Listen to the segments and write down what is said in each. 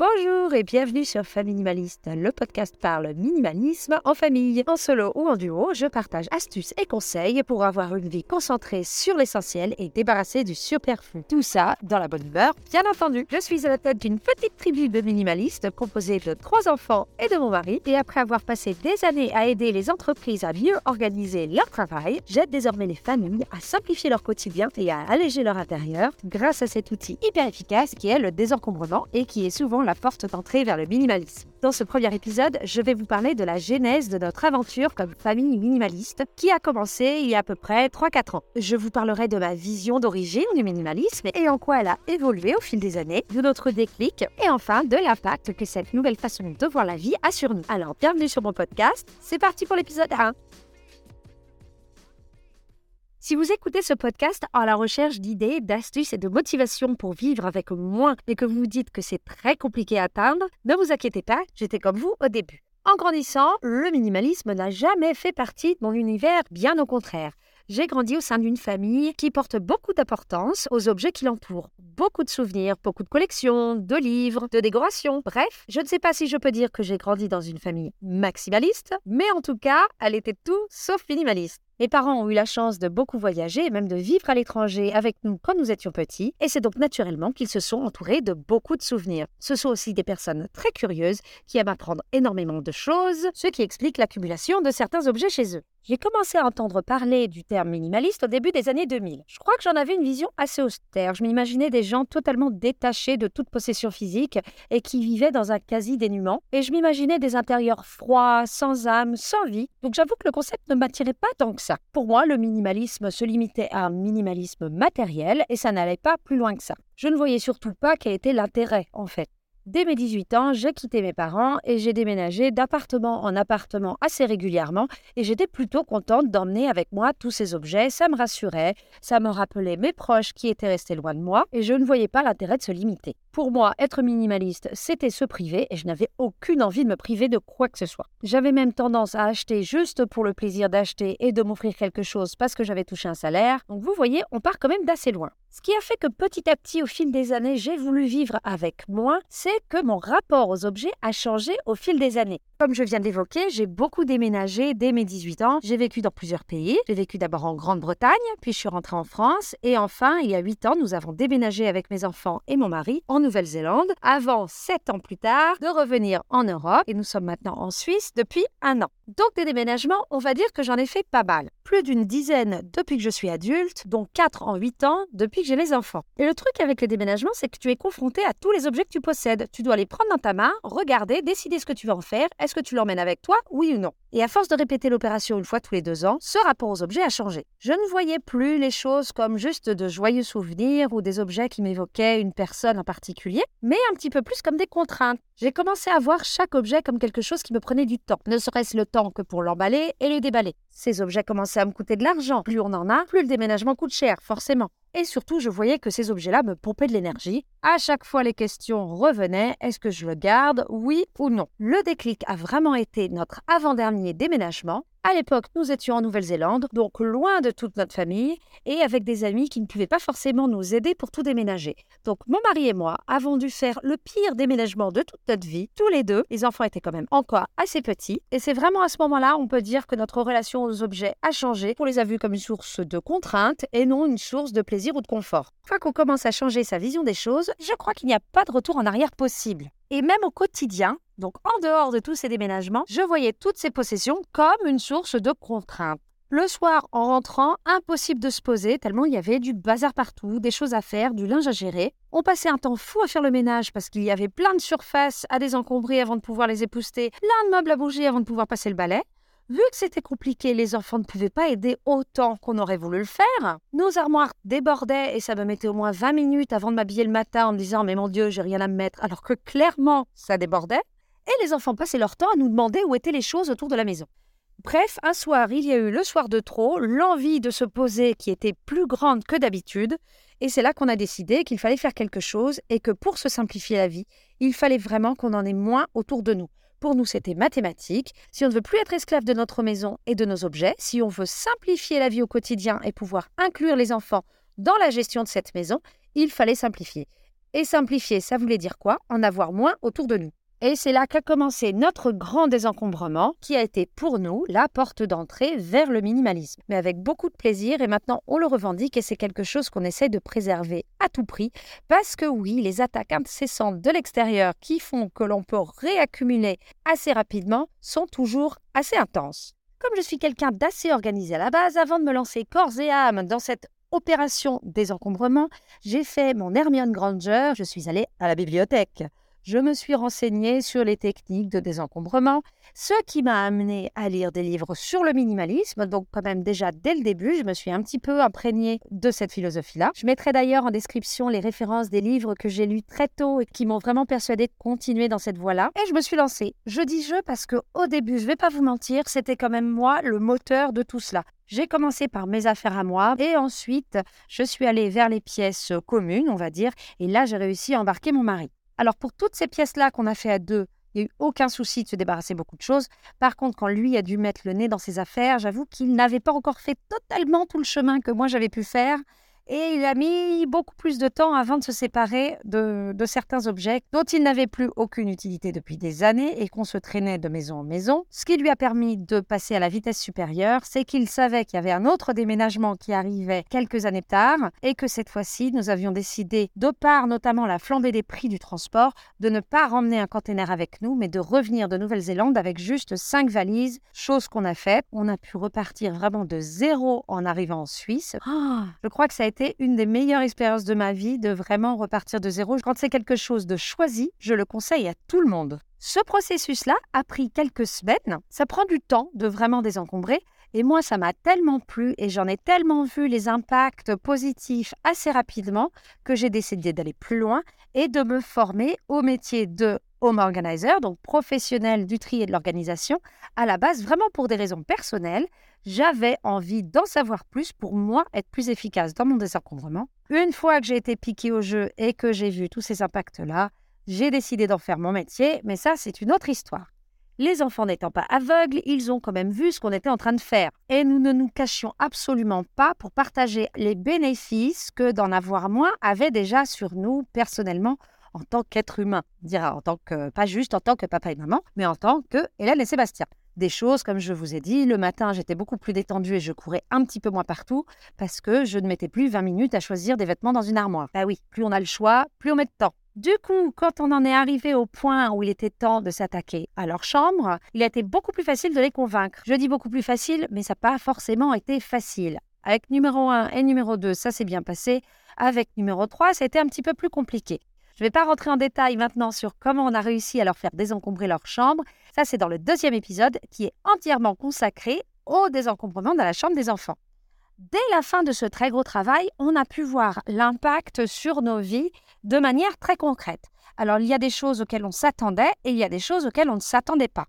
Bonjour et bienvenue sur Faminimaliste, le podcast parle minimalisme en famille. En solo ou en duo, je partage astuces et conseils pour avoir une vie concentrée sur l'essentiel et débarrassée du superflu. Tout ça dans la bonne humeur, bien entendu. Je suis à la tête d'une petite tribu de minimalistes composée de trois enfants et de mon mari. Et après avoir passé des années à aider les entreprises à mieux organiser leur travail, j'aide désormais les familles à simplifier leur quotidien et à alléger leur intérieur grâce à cet outil hyper efficace qui est le désencombrement et qui est souvent la porte d'entrée vers le minimalisme. Dans ce premier épisode, je vais vous parler de la genèse de notre aventure comme famille minimaliste qui a commencé il y a à peu près 3-4 ans. Je vous parlerai de ma vision d'origine du minimalisme et en quoi elle a évolué au fil des années, de notre déclic et enfin de l'impact que cette nouvelle façon de voir la vie a sur nous. Alors bienvenue sur mon podcast, c'est parti pour l'épisode 1. Si vous écoutez ce podcast à la recherche d'idées, d'astuces et de motivation pour vivre avec moins, mais que vous vous dites que c'est très compliqué à atteindre, ne vous inquiétez pas, j'étais comme vous au début. En grandissant, le minimalisme n'a jamais fait partie de mon univers, bien au contraire. J'ai grandi au sein d'une famille qui porte beaucoup d'importance aux objets qui l'entourent. Beaucoup de souvenirs, beaucoup de collections, de livres, de décorations. Bref, je ne sais pas si je peux dire que j'ai grandi dans une famille maximaliste, mais en tout cas, elle était tout sauf minimaliste. Mes parents ont eu la chance de beaucoup voyager et même de vivre à l'étranger avec nous quand nous étions petits, et c'est donc naturellement qu'ils se sont entourés de beaucoup de souvenirs. Ce sont aussi des personnes très curieuses qui aiment apprendre énormément de choses, ce qui explique l'accumulation de certains objets chez eux. J'ai commencé à entendre parler du terme minimaliste au début des années 2000. Je crois que j'en avais une vision assez austère. Je m'imaginais des gens totalement détachés de toute possession physique et qui vivaient dans un quasi-dénuement. Et je m'imaginais des intérieurs froids, sans âme, sans vie. Donc j'avoue que le concept ne m'attirait pas tant que ça. Pour moi, le minimalisme se limitait à un minimalisme matériel et ça n'allait pas plus loin que ça. Je ne voyais surtout pas quel était l'intérêt, en fait. Dès mes 18 ans, j'ai quitté mes parents et j'ai déménagé d'appartement en appartement assez régulièrement et j'étais plutôt contente d'emmener avec moi tous ces objets, ça me rassurait, ça me rappelait mes proches qui étaient restés loin de moi et je ne voyais pas l'intérêt de se limiter. Pour moi, être minimaliste, c'était se priver et je n'avais aucune envie de me priver de quoi que ce soit. J'avais même tendance à acheter juste pour le plaisir d'acheter et de m'offrir quelque chose parce que j'avais touché un salaire. Donc vous voyez, on part quand même d'assez loin. Ce qui a fait que petit à petit, au fil des années, j'ai voulu vivre avec moins, c'est que mon rapport aux objets a changé au fil des années. Comme je viens d'évoquer, j'ai beaucoup déménagé dès mes 18 ans. J'ai vécu dans plusieurs pays. J'ai vécu d'abord en Grande-Bretagne, puis je suis rentrée en France. Et enfin, il y a 8 ans, nous avons déménagé avec mes enfants et mon mari en Nouvelle-Zélande, avant 7 ans plus tard de revenir en Europe. Et nous sommes maintenant en Suisse depuis un an. Donc des déménagements, on va dire que j'en ai fait pas mal. Plus d'une dizaine depuis que je suis adulte, dont 4 en 8 ans depuis que j'ai les enfants. Et le truc avec les déménagements, c'est que tu es confronté à tous les objets que tu possèdes. Tu dois les prendre dans ta main, regarder, décider ce que tu vas en faire. Est-ce que tu l'emmènes avec toi, oui ou non Et à force de répéter l'opération une fois tous les deux ans, ce rapport aux objets a changé. Je ne voyais plus les choses comme juste de joyeux souvenirs ou des objets qui m'évoquaient une personne en particulier, mais un petit peu plus comme des contraintes. J'ai commencé à voir chaque objet comme quelque chose qui me prenait du temps, ne serait-ce le temps que pour l'emballer et le déballer. Ces objets commençaient à me coûter de l'argent. Plus on en a, plus le déménagement coûte cher, forcément. Et surtout, je voyais que ces objets-là me pompaient de l'énergie. À chaque fois, les questions revenaient est-ce que je le garde, oui ou non? Le déclic a vraiment été notre avant-dernier déménagement. À l'époque, nous étions en Nouvelle-Zélande, donc loin de toute notre famille, et avec des amis qui ne pouvaient pas forcément nous aider pour tout déménager. Donc mon mari et moi avons dû faire le pire déménagement de toute notre vie, tous les deux. Les enfants étaient quand même encore assez petits, et c'est vraiment à ce moment-là, on peut dire que notre relation aux objets a changé. On les a vus comme une source de contrainte et non une source de plaisir ou de confort. Une fois qu'on commence à changer sa vision des choses, je crois qu'il n'y a pas de retour en arrière possible. Et même au quotidien, donc en dehors de tous ces déménagements, je voyais toutes ces possessions comme une source de contraintes. Le soir, en rentrant, impossible de se poser tellement il y avait du bazar partout, des choses à faire, du linge à gérer. On passait un temps fou à faire le ménage parce qu'il y avait plein de surfaces à désencombrer avant de pouvoir les épouster, plein de meubles à bouger avant de pouvoir passer le balai. Vu que c'était compliqué, les enfants ne pouvaient pas aider autant qu'on aurait voulu le faire. Nos armoires débordaient et ça me mettait au moins 20 minutes avant de m'habiller le matin en me disant Mais mon Dieu, j'ai rien à me mettre, alors que clairement, ça débordait. Et les enfants passaient leur temps à nous demander où étaient les choses autour de la maison. Bref, un soir, il y a eu le soir de trop, l'envie de se poser qui était plus grande que d'habitude, et c'est là qu'on a décidé qu'il fallait faire quelque chose et que pour se simplifier la vie, il fallait vraiment qu'on en ait moins autour de nous. Pour nous, c'était mathématique. Si on ne veut plus être esclave de notre maison et de nos objets, si on veut simplifier la vie au quotidien et pouvoir inclure les enfants dans la gestion de cette maison, il fallait simplifier. Et simplifier, ça voulait dire quoi? En avoir moins autour de nous. Et c'est là qu'a commencé notre grand désencombrement, qui a été pour nous la porte d'entrée vers le minimalisme. Mais avec beaucoup de plaisir, et maintenant on le revendique, et c'est quelque chose qu'on essaie de préserver à tout prix, parce que oui, les attaques incessantes de l'extérieur qui font que l'on peut réaccumuler assez rapidement sont toujours assez intenses. Comme je suis quelqu'un d'assez organisé à la base, avant de me lancer corps et âme dans cette opération désencombrement, j'ai fait mon Hermione Granger, je suis allée à la bibliothèque je me suis renseignée sur les techniques de désencombrement, ce qui m'a amené à lire des livres sur le minimalisme. Donc quand même déjà dès le début, je me suis un petit peu imprégnée de cette philosophie-là. Je mettrai d'ailleurs en description les références des livres que j'ai lus très tôt et qui m'ont vraiment persuadée de continuer dans cette voie-là. Et je me suis lancée. Je dis je parce que au début, je vais pas vous mentir, c'était quand même moi le moteur de tout cela. J'ai commencé par mes affaires à moi et ensuite je suis allée vers les pièces communes, on va dire, et là j'ai réussi à embarquer mon mari. Alors pour toutes ces pièces-là qu'on a fait à deux, il n'y a eu aucun souci de se débarrasser beaucoup de choses. Par contre, quand lui a dû mettre le nez dans ses affaires, j'avoue qu'il n'avait pas encore fait totalement tout le chemin que moi j'avais pu faire. Et il a mis beaucoup plus de temps avant de se séparer de, certains objets dont il n'avait plus aucune utilité depuis des années et qu'on se traînait de maison en maison. Ce qui lui a permis de passer à la vitesse supérieure, c'est qu'il savait qu'il y avait un autre déménagement qui arrivait quelques années tard et que cette fois-ci, nous avions décidé, de par notamment la flambée des prix du transport, de ne pas ramener un container avec nous, mais de revenir de Nouvelle-Zélande avec juste cinq valises, chose qu'on a faite. On a pu repartir vraiment de zéro en arrivant en Suisse. Ah, je crois que ça a une des meilleures expériences de ma vie de vraiment repartir de zéro. Quand c'est quelque chose de choisi, je le conseille à tout le monde. Ce processus-là a pris quelques semaines. Ça prend du temps de vraiment désencombrer. Et moi, ça m'a tellement plu et j'en ai tellement vu les impacts positifs assez rapidement que j'ai décidé d'aller plus loin et de me former au métier de home organizer, donc professionnel du tri et de l'organisation, à la base vraiment pour des raisons personnelles. J'avais envie d'en savoir plus pour moi être plus efficace dans mon désencombrement. Une fois que j'ai été piqué au jeu et que j'ai vu tous ces impacts-là, j'ai décidé d'en faire mon métier, mais ça c'est une autre histoire. Les enfants n'étant pas aveugles, ils ont quand même vu ce qu'on était en train de faire. Et nous ne nous cachions absolument pas pour partager les bénéfices que d'en avoir moins avait déjà sur nous personnellement en tant qu'être humain. Dira en tant que, pas juste en tant que papa et maman, mais en tant que Hélène et Sébastien. Des choses, comme je vous ai dit, le matin, j'étais beaucoup plus détendue et je courais un petit peu moins partout parce que je ne mettais plus 20 minutes à choisir des vêtements dans une armoire. Bah oui, plus on a le choix, plus on met de temps. Du coup, quand on en est arrivé au point où il était temps de s'attaquer à leur chambre, il a été beaucoup plus facile de les convaincre. Je dis beaucoup plus facile, mais ça n'a pas forcément été facile. Avec numéro 1 et numéro 2, ça s'est bien passé. Avec numéro 3, ça a été un petit peu plus compliqué. Je ne vais pas rentrer en détail maintenant sur comment on a réussi à leur faire désencombrer leur chambre. Ça, c'est dans le deuxième épisode qui est entièrement consacré au désencombrement dans la chambre des enfants. Dès la fin de ce très gros travail, on a pu voir l'impact sur nos vies de manière très concrète. Alors, il y a des choses auxquelles on s'attendait et il y a des choses auxquelles on ne s'attendait pas.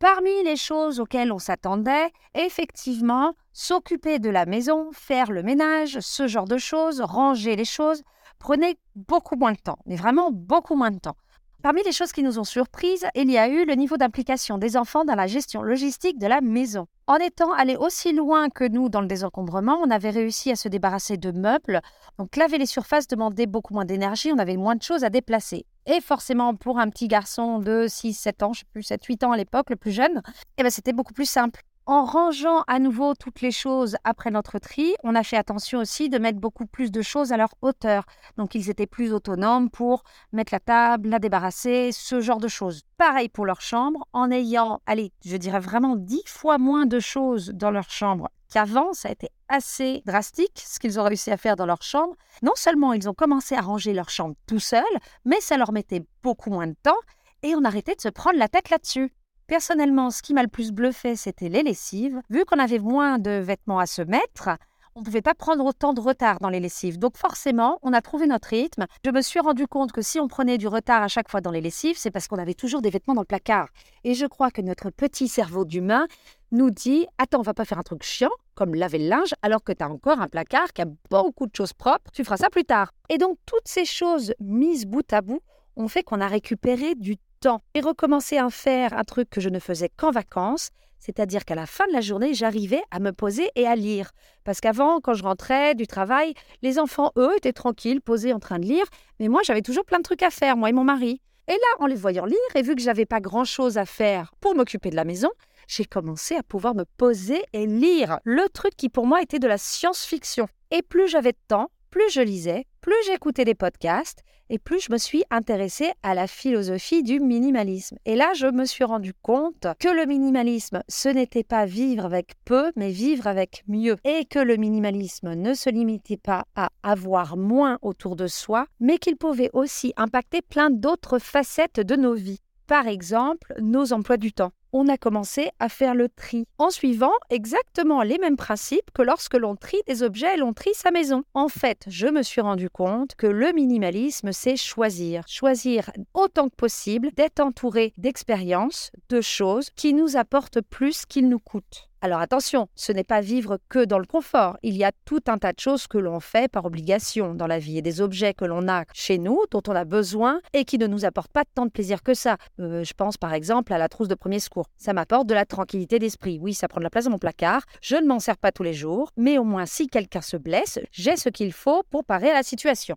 Parmi les choses auxquelles on s'attendait, effectivement, s'occuper de la maison, faire le ménage, ce genre de choses, ranger les choses, prenait beaucoup moins de temps, mais vraiment beaucoup moins de temps. Parmi les choses qui nous ont surprises, il y a eu le niveau d'implication des enfants dans la gestion logistique de la maison. En étant allés aussi loin que nous dans le désencombrement, on avait réussi à se débarrasser de meubles. Donc laver les surfaces demandait beaucoup moins d'énergie, on avait moins de choses à déplacer. Et forcément, pour un petit garçon de 6-7 ans, je sais plus, 7-8 ans à l'époque, le plus jeune, eh ben, c'était beaucoup plus simple. En rangeant à nouveau toutes les choses après notre tri, on a fait attention aussi de mettre beaucoup plus de choses à leur hauteur. Donc ils étaient plus autonomes pour mettre la table, la débarrasser, ce genre de choses. Pareil pour leur chambre, en ayant, allez, je dirais vraiment dix fois moins de choses dans leur chambre qu'avant, ça a été assez drastique ce qu'ils ont réussi à faire dans leur chambre. Non seulement ils ont commencé à ranger leur chambre tout seuls, mais ça leur mettait beaucoup moins de temps et on arrêtait de se prendre la tête là-dessus. Personnellement, ce qui m'a le plus bluffé, c'était les lessives. Vu qu'on avait moins de vêtements à se mettre, on ne pouvait pas prendre autant de retard dans les lessives. Donc forcément, on a trouvé notre rythme. Je me suis rendu compte que si on prenait du retard à chaque fois dans les lessives, c'est parce qu'on avait toujours des vêtements dans le placard. Et je crois que notre petit cerveau d'humain nous dit Attends, on va pas faire un truc chiant, comme laver le linge, alors que tu as encore un placard qui a beaucoup de choses propres, tu feras ça plus tard. Et donc, toutes ces choses mises bout à bout ont fait qu'on a récupéré du temps et recommencer à faire un truc que je ne faisais qu'en vacances, C'est-à-dire qu'à la fin de la journée, j'arrivais à me poser et à lire. Parce qu'avant, quand je rentrais du travail, les enfants, eux, étaient tranquilles, posés en train de lire. Mais moi, j'avais toujours plein de trucs à faire, moi et mon mari. Et là, en les voyant lire, et vu que j'avais pas grand-chose à faire pour m'occuper de la maison, j'ai commencé à pouvoir me poser et lire le truc qui pour moi était de la science-fiction. Et plus j'avais de temps, plus je lisais, plus j'écoutais des podcasts et plus je me suis intéressée à la philosophie du minimalisme. Et là, je me suis rendu compte que le minimalisme, ce n'était pas vivre avec peu, mais vivre avec mieux. Et que le minimalisme ne se limitait pas à avoir moins autour de soi, mais qu'il pouvait aussi impacter plein d'autres facettes de nos vies. Par exemple, nos emplois du temps on a commencé à faire le tri en suivant exactement les mêmes principes que lorsque l'on trie des objets et l'on trie sa maison. En fait, je me suis rendu compte que le minimalisme, c'est choisir. Choisir autant que possible d'être entouré d'expériences, de choses qui nous apportent plus qu'ils nous coûtent. Alors attention, ce n'est pas vivre que dans le confort. Il y a tout un tas de choses que l'on fait par obligation dans la vie et des objets que l'on a chez nous, dont on a besoin et qui ne nous apportent pas tant de plaisir que ça. Euh, je pense par exemple à la trousse de premier secours. Ça m'apporte de la tranquillité d'esprit. Oui, ça prend de la place dans mon placard. Je ne m'en sers pas tous les jours, mais au moins si quelqu'un se blesse, j'ai ce qu'il faut pour parer à la situation.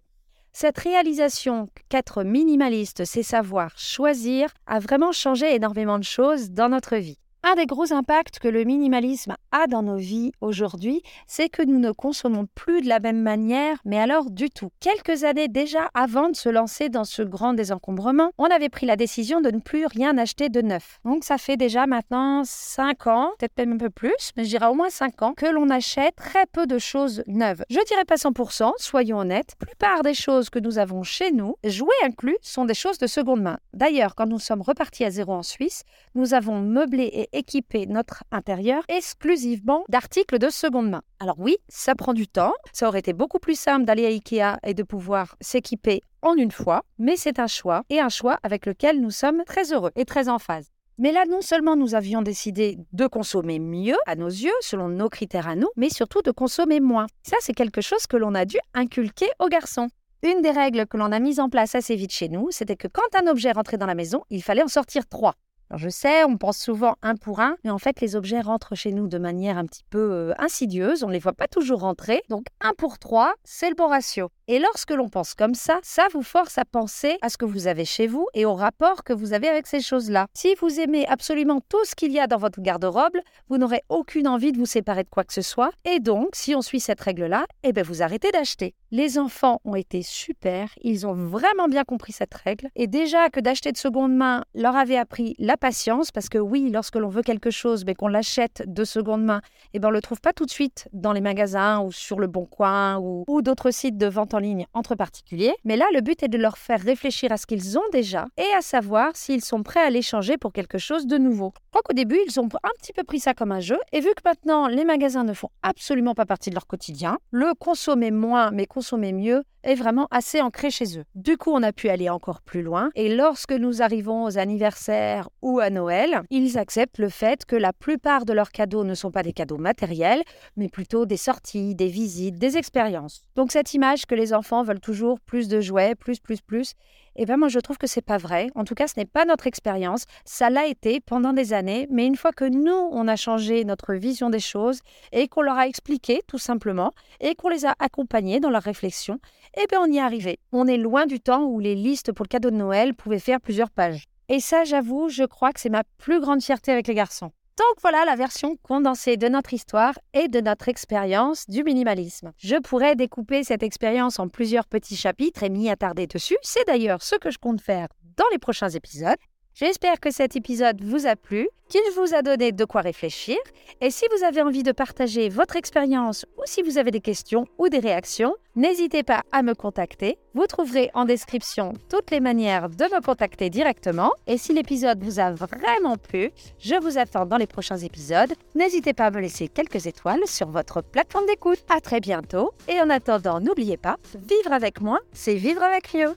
Cette réalisation qu'être minimaliste, c'est savoir choisir, a vraiment changé énormément de choses dans notre vie. Un des gros impacts que le minimalisme a dans nos vies aujourd'hui, c'est que nous ne consommons plus de la même manière, mais alors du tout. Quelques années déjà avant de se lancer dans ce grand désencombrement, on avait pris la décision de ne plus rien acheter de neuf. Donc ça fait déjà maintenant 5 ans, peut-être même un peu plus, mais je dirais au moins 5 ans, que l'on achète très peu de choses neuves. Je dirais pas 100%, soyons honnêtes, la plupart des choses que nous avons chez nous, jouets inclus, sont des choses de seconde main. D'ailleurs, quand nous sommes repartis à zéro en Suisse, nous avons meublé et équiper notre intérieur exclusivement d'articles de seconde main. Alors oui, ça prend du temps. Ça aurait été beaucoup plus simple d'aller à Ikea et de pouvoir s'équiper en une fois, mais c'est un choix et un choix avec lequel nous sommes très heureux et très en phase. Mais là, non seulement nous avions décidé de consommer mieux à nos yeux, selon nos critères à nous, mais surtout de consommer moins. Ça, c'est quelque chose que l'on a dû inculquer aux garçons. Une des règles que l'on a mises en place assez vite chez nous, c'était que quand un objet rentrait dans la maison, il fallait en sortir trois. Je sais, on pense souvent un pour un, mais en fait les objets rentrent chez nous de manière un petit peu euh, insidieuse, on ne les voit pas toujours rentrer. Donc un pour trois, c'est le bon ratio. Et lorsque l'on pense comme ça, ça vous force à penser à ce que vous avez chez vous et au rapport que vous avez avec ces choses-là. Si vous aimez absolument tout ce qu'il y a dans votre garde-robe, vous n'aurez aucune envie de vous séparer de quoi que ce soit. Et donc, si on suit cette règle-là, eh bien vous arrêtez d'acheter. Les enfants ont été super, ils ont vraiment bien compris cette règle. Et déjà que d'acheter de seconde main leur avait appris la patience, parce que oui, lorsque l'on veut quelque chose, mais qu'on l'achète de seconde main, eh ben on le trouve pas tout de suite dans les magasins ou sur le Bon Coin ou, ou d'autres sites de vente en ligne entre particuliers. Mais là, le but est de leur faire réfléchir à ce qu'ils ont déjà et à savoir s'ils sont prêts à l'échanger pour quelque chose de nouveau. Je crois qu'au début, ils ont un petit peu pris ça comme un jeu. Et vu que maintenant, les magasins ne font absolument pas partie de leur quotidien, le consommer moins mais consommer mieux est vraiment assez ancré chez eux. Du coup, on a pu aller encore plus loin. Et lorsque nous arrivons aux anniversaires ou à Noël, ils acceptent le fait que la plupart de leurs cadeaux ne sont pas des cadeaux matériels, mais plutôt des sorties, des visites, des expériences. Donc cette image que les enfants veulent toujours plus de jouets, plus, plus, plus. Eh bien moi je trouve que c'est pas vrai. En tout cas, ce n'est pas notre expérience. Ça l'a été pendant des années, mais une fois que nous on a changé notre vision des choses et qu'on leur a expliqué tout simplement et qu'on les a accompagnés dans leur réflexion, eh bien on y est arrivé. On est loin du temps où les listes pour le cadeau de Noël pouvaient faire plusieurs pages. Et ça, j'avoue, je crois que c'est ma plus grande fierté avec les garçons. Donc voilà la version condensée de notre histoire et de notre expérience du minimalisme. Je pourrais découper cette expérience en plusieurs petits chapitres et m'y attarder dessus. C'est d'ailleurs ce que je compte faire dans les prochains épisodes. J'espère que cet épisode vous a plu, qu'il vous a donné de quoi réfléchir. Et si vous avez envie de partager votre expérience ou si vous avez des questions ou des réactions, n'hésitez pas à me contacter. Vous trouverez en description toutes les manières de me contacter directement. Et si l'épisode vous a vraiment plu, je vous attends dans les prochains épisodes. N'hésitez pas à me laisser quelques étoiles sur votre plateforme d'écoute. À très bientôt. Et en attendant, n'oubliez pas, vivre avec moi, c'est vivre avec mieux.